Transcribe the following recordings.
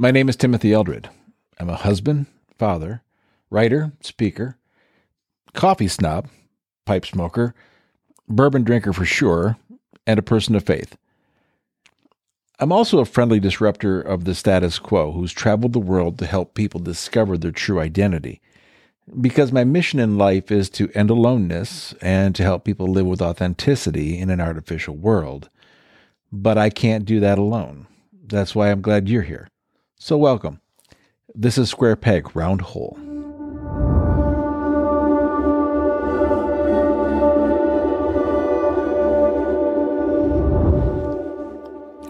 My name is Timothy Eldred. I'm a husband, father, writer, speaker, coffee snob, pipe smoker, bourbon drinker for sure, and a person of faith. I'm also a friendly disruptor of the status quo who's traveled the world to help people discover their true identity. Because my mission in life is to end aloneness and to help people live with authenticity in an artificial world. But I can't do that alone. That's why I'm glad you're here. So, welcome. This is Square Peg, Round Hole.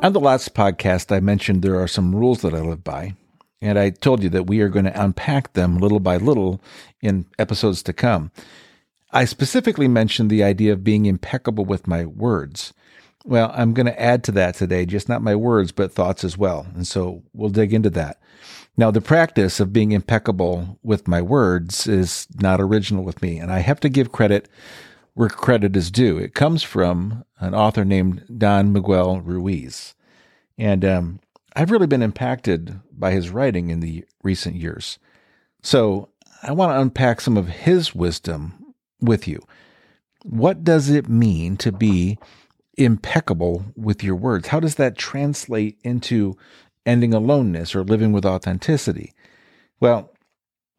On the last podcast, I mentioned there are some rules that I live by, and I told you that we are going to unpack them little by little in episodes to come. I specifically mentioned the idea of being impeccable with my words. Well, I'm going to add to that today, just not my words, but thoughts as well. And so we'll dig into that. Now, the practice of being impeccable with my words is not original with me, and I have to give credit where credit is due. It comes from an author named Don Miguel Ruiz. And um, I've really been impacted by his writing in the recent years. So I want to unpack some of his wisdom with you. What does it mean to be impeccable with your words? How does that translate into ending aloneness or living with authenticity? Well,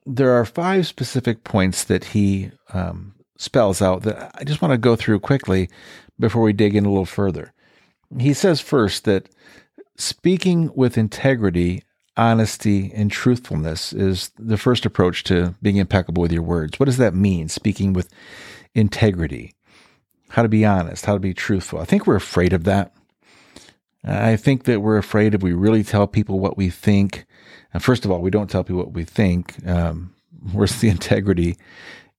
there are five specific points that he um, spells out that I just want to go through quickly before we dig in a little further. He says first that speaking with integrity, honesty, and truthfulness is the first approach to being impeccable with your words. What does that mean, speaking with integrity? How to be honest, how to be truthful. I think we're afraid of that. I think that we're afraid if we really tell people what we think. And first of all, we don't tell people what we think. Um, where's the integrity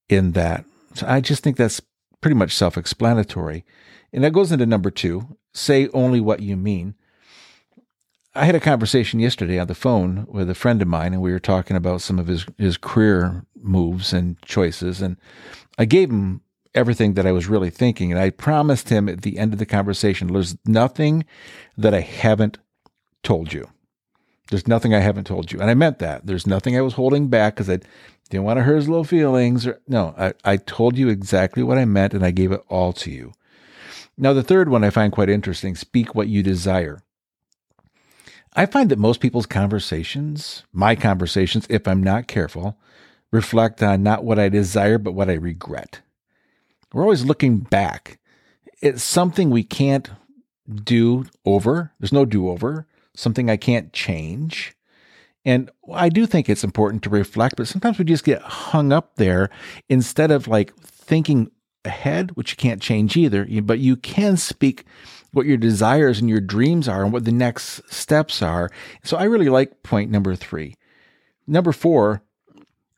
in that? So I just think that's pretty much self explanatory. And that goes into number two say only what you mean. I had a conversation yesterday on the phone with a friend of mine, and we were talking about some of his, his career moves and choices. And I gave him everything that I was really thinking. And I promised him at the end of the conversation there's nothing that I haven't told you. There's nothing I haven't told you. And I meant that. There's nothing I was holding back because I didn't want to hurt his little feelings. Or, no, I, I told you exactly what I meant and I gave it all to you. Now, the third one I find quite interesting speak what you desire. I find that most people's conversations, my conversations, if I'm not careful, reflect on not what I desire, but what I regret. We're always looking back. It's something we can't do over. There's no do over, something I can't change. And I do think it's important to reflect, but sometimes we just get hung up there instead of like thinking ahead, which you can't change either, but you can speak what your desires and your dreams are and what the next steps are. So I really like point number three. Number four,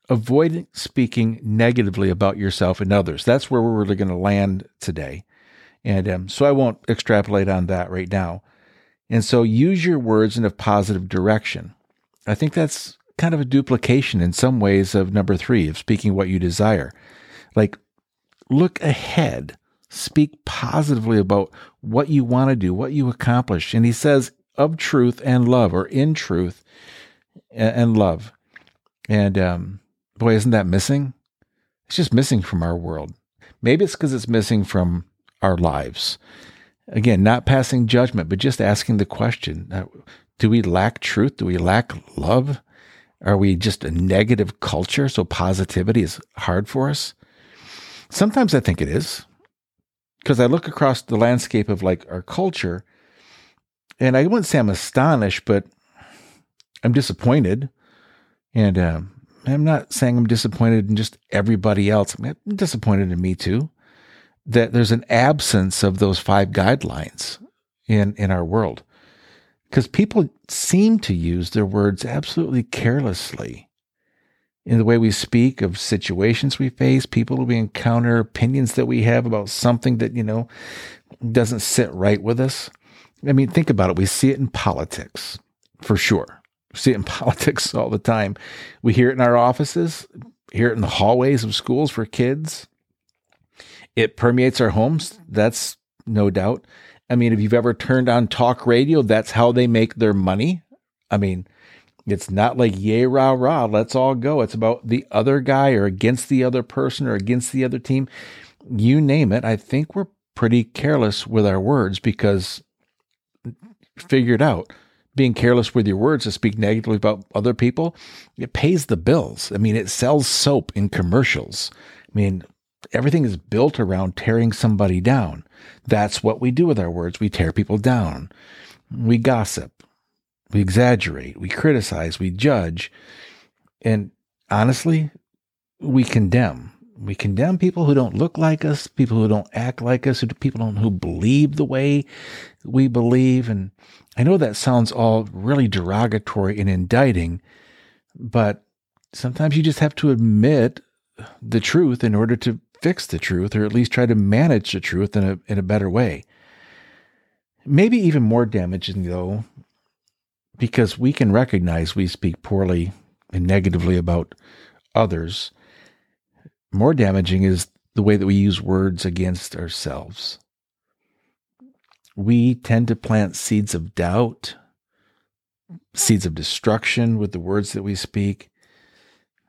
avoid speaking negatively about yourself and others. That's where we're really going to land today. And um, so I won't extrapolate on that right now. And so use your words in a positive direction. I think that's kind of a duplication in some ways of number three, of speaking what you desire. Like, look ahead, speak positively about what you want to do, what you accomplish. And he says, of truth and love, or in truth and love. And um, boy, isn't that missing? It's just missing from our world. Maybe it's because it's missing from our lives. Again, not passing judgment, but just asking the question uh, do we lack truth? Do we lack love? Are we just a negative culture? So positivity is hard for us? Sometimes I think it is because I look across the landscape of like our culture and I wouldn't say I'm astonished, but I'm disappointed. And um, I'm not saying I'm disappointed in just everybody else. I'm disappointed in me too. That there's an absence of those five guidelines in, in our world because people seem to use their words absolutely carelessly in the way we speak of situations we face, people we encounter, opinions that we have about something that, you know, doesn't sit right with us. I mean, think about it. We see it in politics for sure. See it in politics all the time. We hear it in our offices, hear it in the hallways of schools for kids. It permeates our homes. That's no doubt. I mean, if you've ever turned on talk radio, that's how they make their money. I mean, It's not like yay, rah, rah, let's all go. It's about the other guy or against the other person or against the other team. You name it. I think we're pretty careless with our words because figured out being careless with your words to speak negatively about other people, it pays the bills. I mean, it sells soap in commercials. I mean, everything is built around tearing somebody down. That's what we do with our words. We tear people down. We gossip. We exaggerate. We criticize. We judge. And honestly, we condemn. We condemn people who don't look like us, people who don't act like us, people who believe the way we believe. And I know that sounds all really derogatory and indicting, but sometimes you just have to admit the truth in order to fix the truth or at least try to manage the truth in a, in a better way. Maybe even more damaging, though, because we can recognize we speak poorly and negatively about others. More damaging is the way that we use words against ourselves. We tend to plant seeds of doubt, seeds of destruction with the words that we speak.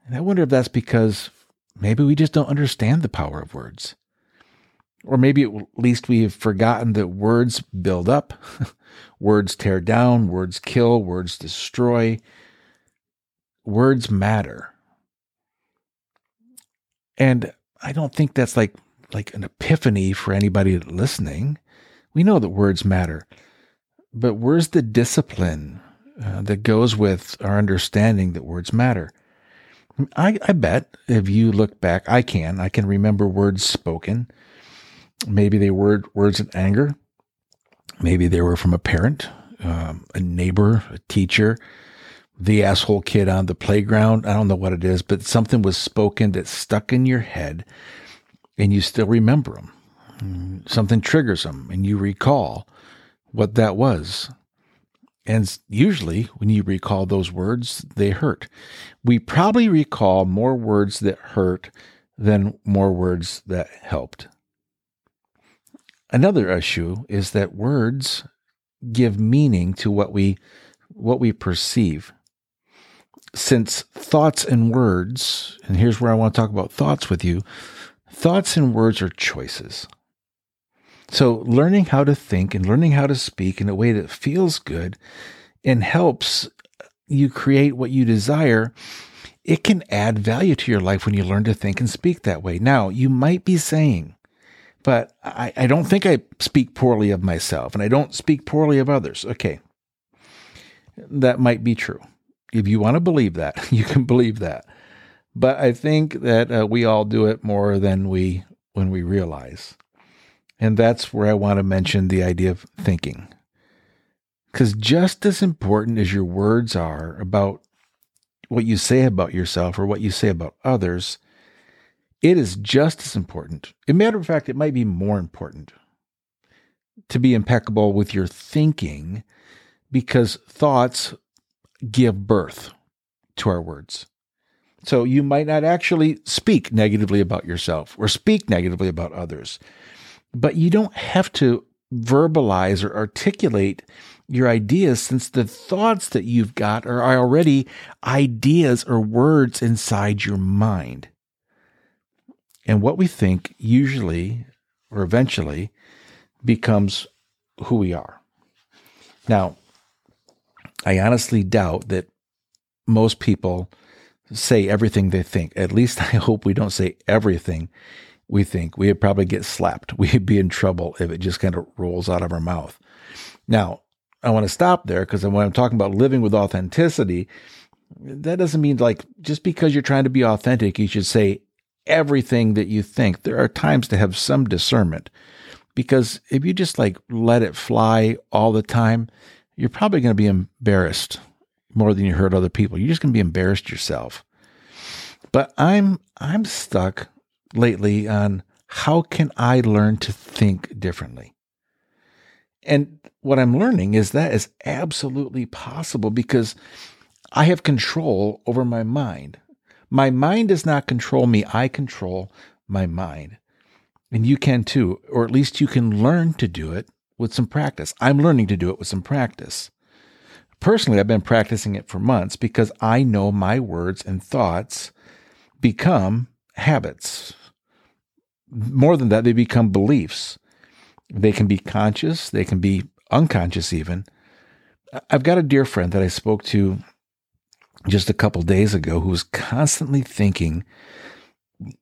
And I wonder if that's because maybe we just don't understand the power of words. Or maybe at least we have forgotten that words build up, words tear down, words kill, words destroy. Words matter. And I don't think that's like like an epiphany for anybody listening. We know that words matter. But where's the discipline uh, that goes with our understanding that words matter? I, I bet if you look back, I can. I can remember words spoken. Maybe they were words of anger. Maybe they were from a parent, um, a neighbor, a teacher, the asshole kid on the playground. I don't know what it is, but something was spoken that stuck in your head and you still remember them. Something triggers them and you recall what that was. And usually, when you recall those words, they hurt. We probably recall more words that hurt than more words that helped. Another issue is that words give meaning to what we what we perceive. Since thoughts and words, and here's where I want to talk about thoughts with you, thoughts and words are choices. So, learning how to think and learning how to speak in a way that feels good and helps you create what you desire, it can add value to your life when you learn to think and speak that way. Now, you might be saying, but I, I don't think I speak poorly of myself and I don't speak poorly of others. Okay. That might be true. If you want to believe that, you can believe that. But I think that uh, we all do it more than we when we realize. And that's where I want to mention the idea of thinking. Because just as important as your words are about what you say about yourself or what you say about others, it is just as important. In matter of fact, it might be more important to be impeccable with your thinking because thoughts give birth to our words. So you might not actually speak negatively about yourself or speak negatively about others. But you don't have to verbalize or articulate your ideas since the thoughts that you've got are already ideas or words inside your mind. And what we think usually or eventually becomes who we are. Now, I honestly doubt that most people say everything they think. At least I hope we don't say everything we think. We'd probably get slapped. We'd be in trouble if it just kind of rolls out of our mouth. Now, I want to stop there because when I'm talking about living with authenticity, that doesn't mean like just because you're trying to be authentic, you should say everything that you think. There are times to have some discernment because if you just like let it fly all the time, you're probably going to be embarrassed more than you hurt other people. You're just going to be embarrassed yourself. But I'm I'm stuck lately on how can I learn to think differently? And what I'm learning is that is absolutely possible because I have control over my mind. My mind does not control me, I control my mind. And you can too, or at least you can learn to do it with some practice. I'm learning to do it with some practice. Personally, I've been practicing it for months because I know my words and thoughts become habits. More than that, they become beliefs. They can be conscious, they can be unconscious, even. I've got a dear friend that I spoke to just a couple days ago who was constantly thinking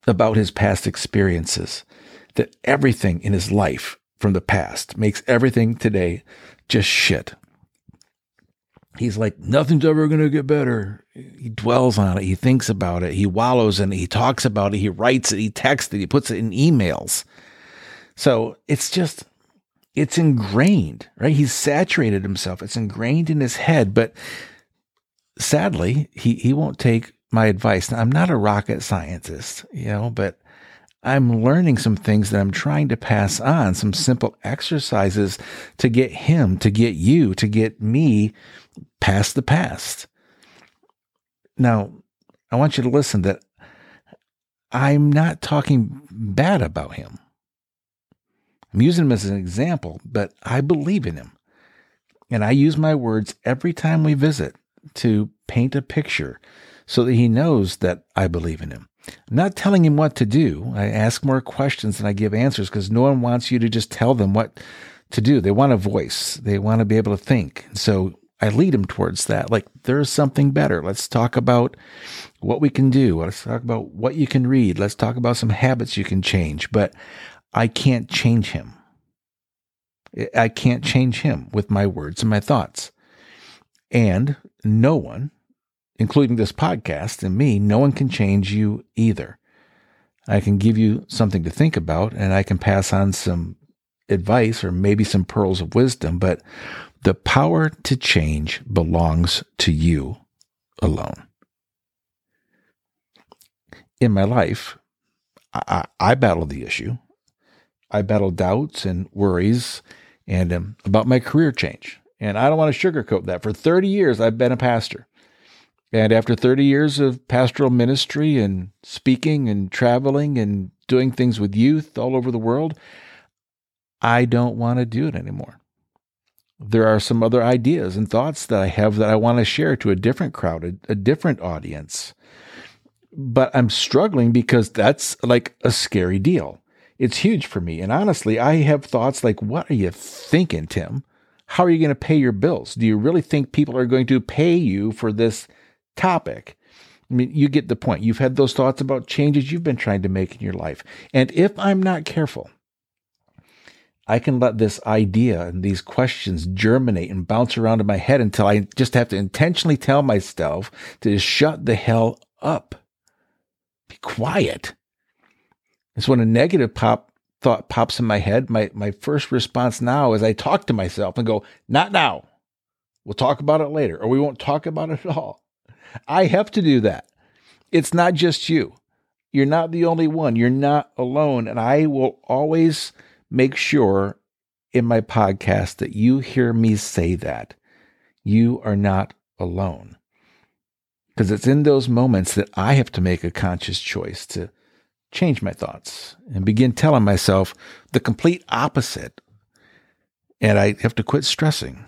about his past experiences, that everything in his life from the past makes everything today just shit. He's like, nothing's ever going to get better. He dwells on it. He thinks about it. He wallows in it. He talks about it. He writes it. He texts it. He puts it in emails. So it's just, it's ingrained, right? He's saturated himself. It's ingrained in his head. But sadly, he, he won't take my advice. Now, I'm not a rocket scientist, you know, but I'm learning some things that I'm trying to pass on, some simple exercises to get him, to get you, to get me past the past. Now, I want you to listen that I'm not talking bad about him. I'm using him as an example, but I believe in him. And I use my words every time we visit to paint a picture so that he knows that I believe in him. I'm not telling him what to do. I ask more questions than I give answers because no one wants you to just tell them what to do. They want a voice. They want to be able to think. So I lead him towards that. Like there's something better. Let's talk about what we can do. Let's talk about what you can read. Let's talk about some habits you can change. But I can't change him. I can't change him with my words and my thoughts. And no one, including this podcast and me, no one can change you either. I can give you something to think about and I can pass on some advice or maybe some pearls of wisdom, but the power to change belongs to you alone. In my life, I, I battle the issue. I battle doubts and worries and um, about my career change. And I don't want to sugarcoat that. For 30 years, I've been a pastor. And after 30 years of pastoral ministry and speaking and traveling and doing things with youth all over the world, I don't want to do it anymore. There are some other ideas and thoughts that I have that I want to share to a different crowd, a, a different audience. But I'm struggling because that's like a scary deal. It's huge for me. And honestly, I have thoughts like, what are you thinking, Tim? how are you going to pay your bills? Do you really think people are going to pay you for this topic? I mean, you get the point. You've had those thoughts about changes you've been trying to make in your life. And if I'm not careful, I can let this idea and these questions germinate and bounce around in my head until I just have to intentionally tell myself to shut the hell up. Be quiet. It's when a negative pop thought pops in my head, my, my first response now is I talk to myself and go, not now. We'll talk about it later, or we won't talk about it at all. I have to do that. It's not just you. You're not the only one. You're not alone. And I will always make sure in my podcast that you hear me say that. You are not alone. Because it's in those moments that I have to make a conscious choice to change my thoughts and begin telling myself the complete opposite. And I have to quit stressing.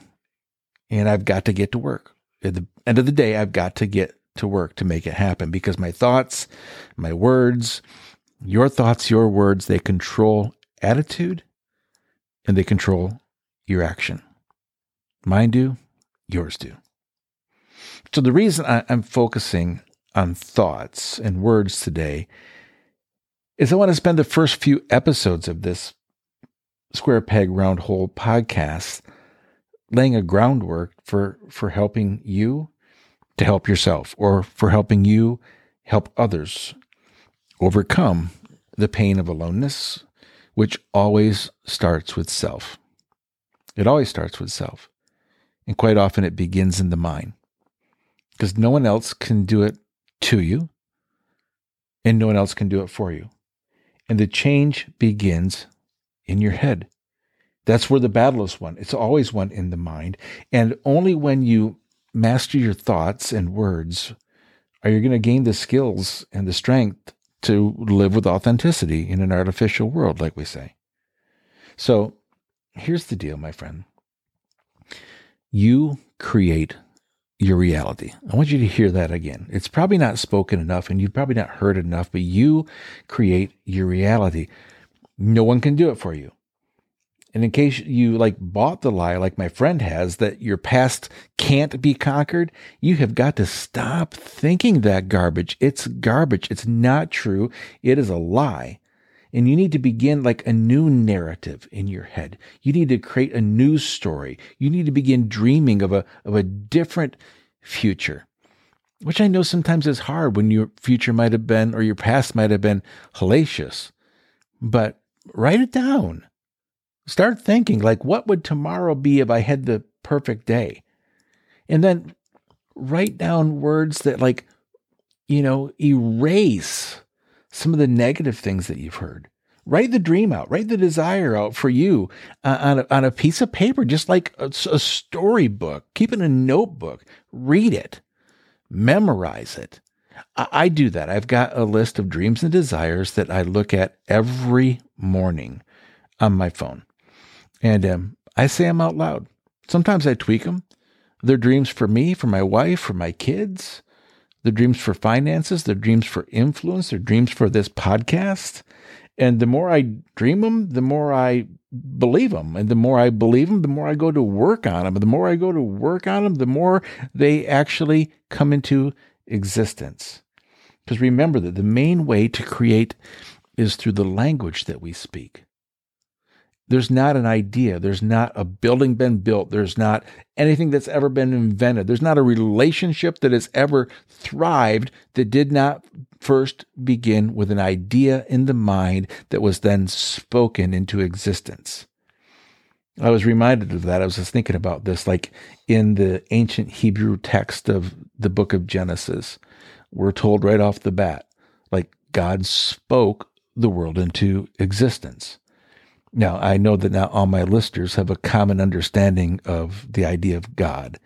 And I've got to get to work. At the end of the day, I've got to get to work to make it happen because my thoughts, my words, your thoughts, your words, they control attitude and they control your action. Mine do, yours do. So the reason I, am focusing on thoughts and words today is I want to spend the first few episodes of this Square Peg Round Hole podcast laying a groundwork for, for helping you to help yourself or for helping you help others overcome the pain of aloneness, which always starts with self. It always starts with self. And quite often it begins in the mind because no one else can do it to you and no one else can do it for you. And the change begins in your head. That's where the battle is won. It's always won in the mind. And only when you master your thoughts and words are you going to gain the skills and the strength to live with authenticity in an artificial world, like we say. So here's the deal, my friend. You create your reality. I want you to hear that again. It's probably not spoken enough and you've probably not heard enough, but you create your reality. No one can do it for you. And in case you like bought the lie, like my friend has, that your past can't be conquered, you have got to stop thinking that garbage. It's garbage. It's not true. It is a lie. And you need to begin like a new narrative in your head. You need to create a new story. You need to begin dreaming of a, of a different future, which I know sometimes is hard when your future might have been or your past might have been hellacious. But write it down. Start thinking like, what would tomorrow be if I had the perfect day? And then write down words that like, you know, erase some of the negative things that you've heard. Write the dream out, write the desire out for you uh, on, a, on a piece of paper, just like a, a storybook. Keep it in a notebook, read it, memorize it. I, I do that. I've got a list of dreams and desires that I look at every morning on my phone. And um, I say them out loud. Sometimes I tweak them. They're dreams for me, for my wife, for my kids. They're dreams for finances. They're dreams for influence. They're dreams for this podcast. And the more I dream them, the more I believe them. And the more I believe them, the more I go to work on them. And the more I go to work on them, the more they actually come into existence. Because remember that the main way to create is through the language that we speak there's not an idea. There's not a building been built. There's not anything that's ever been invented. There's not a relationship that has ever thrived that did not first begin with an idea in the mind that was then spoken into existence. I was reminded of that. I was just thinking about this, like in the ancient Hebrew text of the book of Genesis, we're told right off the bat, like God spoke the world into existence. Now, I know that now all my listeners have a common understanding of the idea of God,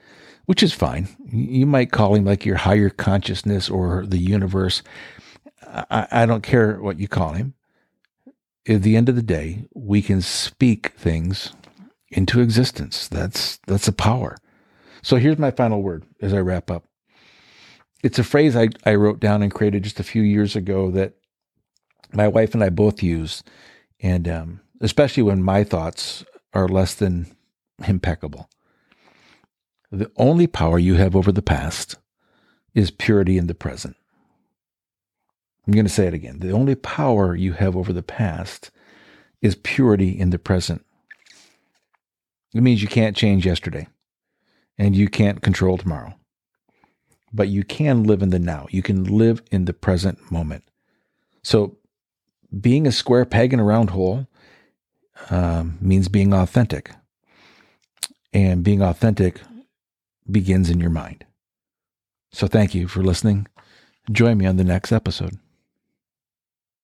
which is fine. You might call him like your higher consciousness or the universe. I, I don't care what you call him. At the end of the day, we can speak things into existence. That's that's a power. So here's my final word as I wrap up. It's a phrase I, I wrote down and created just a few years ago that my wife and I both use. And um, especially when my thoughts are less than impeccable. The only power you have over the past is purity in the present. I'm going to say it again. The only power you have over the past is purity in the present. It means you can't change yesterday and you can't control tomorrow, but you can live in the now. You can live in the present moment. So, being a square peg in a round hole um, means being authentic. And being authentic begins in your mind. So thank you for listening. Join me on the next episode.